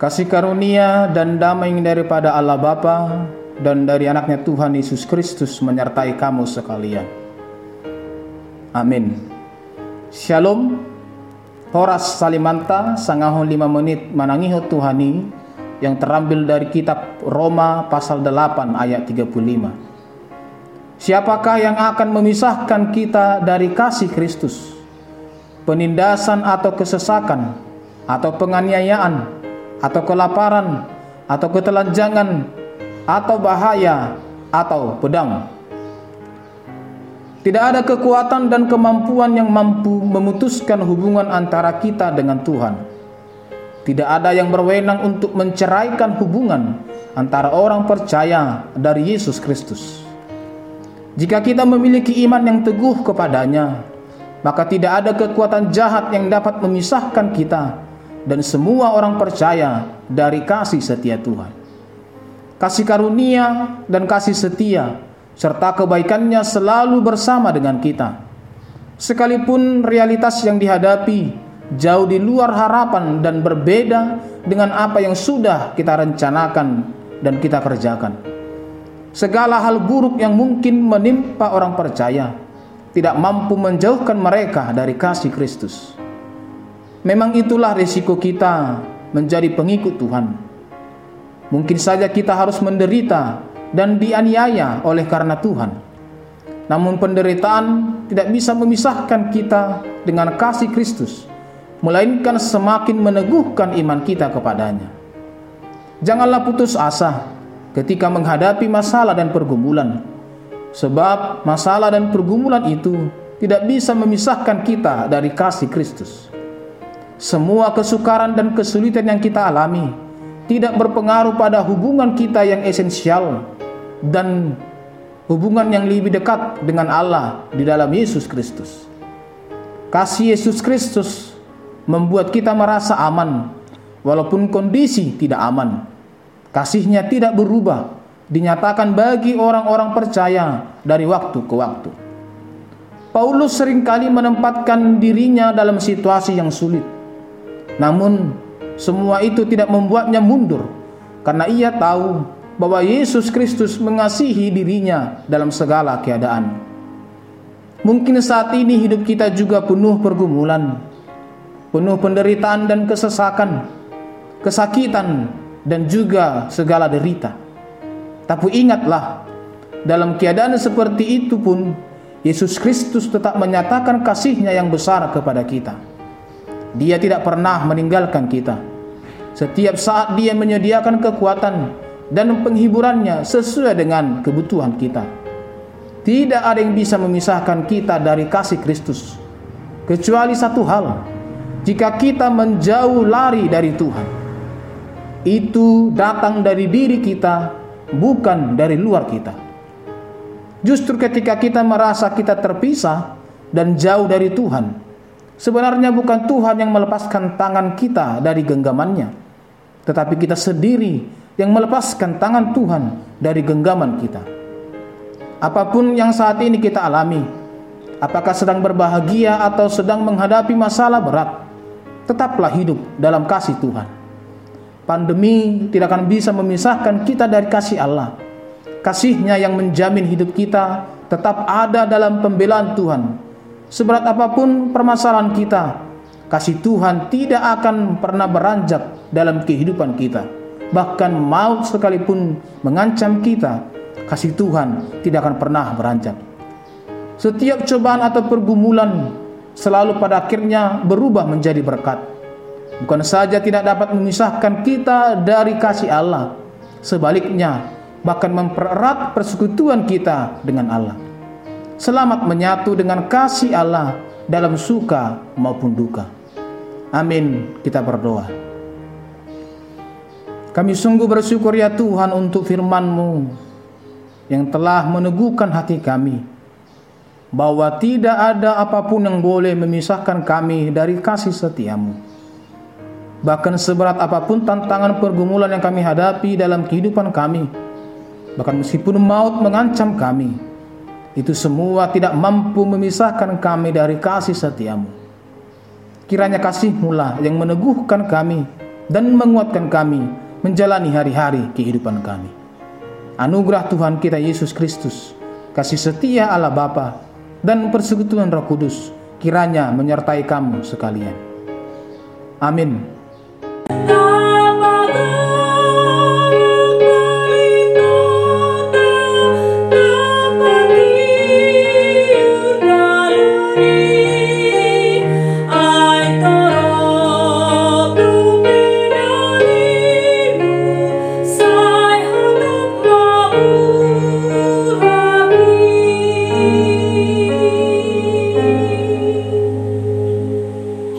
Kasih karunia dan damai daripada Allah Bapa dan dari anaknya Tuhan Yesus Kristus menyertai kamu sekalian. Amin. Shalom. Horas Salimanta sangahon lima menit manangiho Tuhani yang terambil dari kitab Roma pasal 8 ayat 35. Siapakah yang akan memisahkan kita dari kasih Kristus? Penindasan atau kesesakan atau penganiayaan atau kelaparan, atau ketelanjangan, atau bahaya, atau pedang. Tidak ada kekuatan dan kemampuan yang mampu memutuskan hubungan antara kita dengan Tuhan. Tidak ada yang berwenang untuk menceraikan hubungan antara orang percaya dari Yesus Kristus. Jika kita memiliki iman yang teguh kepadanya, maka tidak ada kekuatan jahat yang dapat memisahkan kita dan semua orang percaya dari kasih setia Tuhan. Kasih karunia dan kasih setia serta kebaikannya selalu bersama dengan kita. Sekalipun realitas yang dihadapi jauh di luar harapan dan berbeda dengan apa yang sudah kita rencanakan dan kita kerjakan. Segala hal buruk yang mungkin menimpa orang percaya tidak mampu menjauhkan mereka dari kasih Kristus. Memang itulah risiko kita menjadi pengikut Tuhan. Mungkin saja kita harus menderita dan dianiaya oleh karena Tuhan. Namun penderitaan tidak bisa memisahkan kita dengan kasih Kristus, melainkan semakin meneguhkan iman kita kepadanya. Janganlah putus asa ketika menghadapi masalah dan pergumulan, sebab masalah dan pergumulan itu tidak bisa memisahkan kita dari kasih Kristus. Semua kesukaran dan kesulitan yang kita alami tidak berpengaruh pada hubungan kita yang esensial dan hubungan yang lebih dekat dengan Allah di dalam Yesus Kristus. Kasih Yesus Kristus membuat kita merasa aman walaupun kondisi tidak aman. Kasihnya tidak berubah, dinyatakan bagi orang-orang percaya dari waktu ke waktu. Paulus sering kali menempatkan dirinya dalam situasi yang sulit namun semua itu tidak membuatnya mundur karena ia tahu bahwa Yesus Kristus mengasihi dirinya dalam segala keadaan. Mungkin saat ini hidup kita juga penuh pergumulan, penuh penderitaan dan kesesakan, kesakitan dan juga segala derita. Tapi ingatlah, dalam keadaan seperti itu pun Yesus Kristus tetap menyatakan kasihnya yang besar kepada kita. Dia tidak pernah meninggalkan kita. Setiap saat dia menyediakan kekuatan dan penghiburannya sesuai dengan kebutuhan kita. Tidak ada yang bisa memisahkan kita dari kasih Kristus. Kecuali satu hal, jika kita menjauh lari dari Tuhan. Itu datang dari diri kita, bukan dari luar kita. Justru ketika kita merasa kita terpisah dan jauh dari Tuhan, Sebenarnya bukan Tuhan yang melepaskan tangan kita dari genggamannya, tetapi kita sendiri yang melepaskan tangan Tuhan dari genggaman kita. Apa pun yang saat ini kita alami, apakah sedang berbahagia atau sedang menghadapi masalah berat, tetaplah hidup dalam kasih Tuhan. Pandemi tidak akan bisa memisahkan kita dari kasih Allah. Kasihnya yang menjamin hidup kita tetap ada dalam pembelaan Tuhan Seberat apa pun permasalahan kita, kasih Tuhan tidak akan pernah beranjak dalam kehidupan kita. Bahkan maut sekalipun mengancam kita, kasih Tuhan tidak akan pernah beranjak. Setiap cobaan atau pergumulan selalu pada akhirnya berubah menjadi berkat. Bukan saja tidak dapat memisahkan kita dari kasih Allah, sebaliknya bahkan mempererat persekutuan kita dengan Allah selamat menyatu dengan kasih Allah dalam suka maupun duka. Amin. Kita berdoa. Kami sungguh bersyukur ya Tuhan untuk firman-Mu yang telah meneguhkan hati kami bahwa tidak ada apa pun yang boleh memisahkan kami dari kasih setiamu. Bahkan seberat apa pun tantangan pergumulan yang kami hadapi dalam kehidupan kami, bahkan meskipun maut mengancam kami, itu semua tidak mampu memisahkan kami dari kasih setiamu. Kiranya kasih mula yang meneguhkan kami dan menguatkan kami menjalani hari-hari kehidupan kami. Anugerah Tuhan kita Yesus Kristus, kasih setia Allah Bapa, dan persekutuan Roh Kudus kiranya menyertai kamu sekalian. Amin.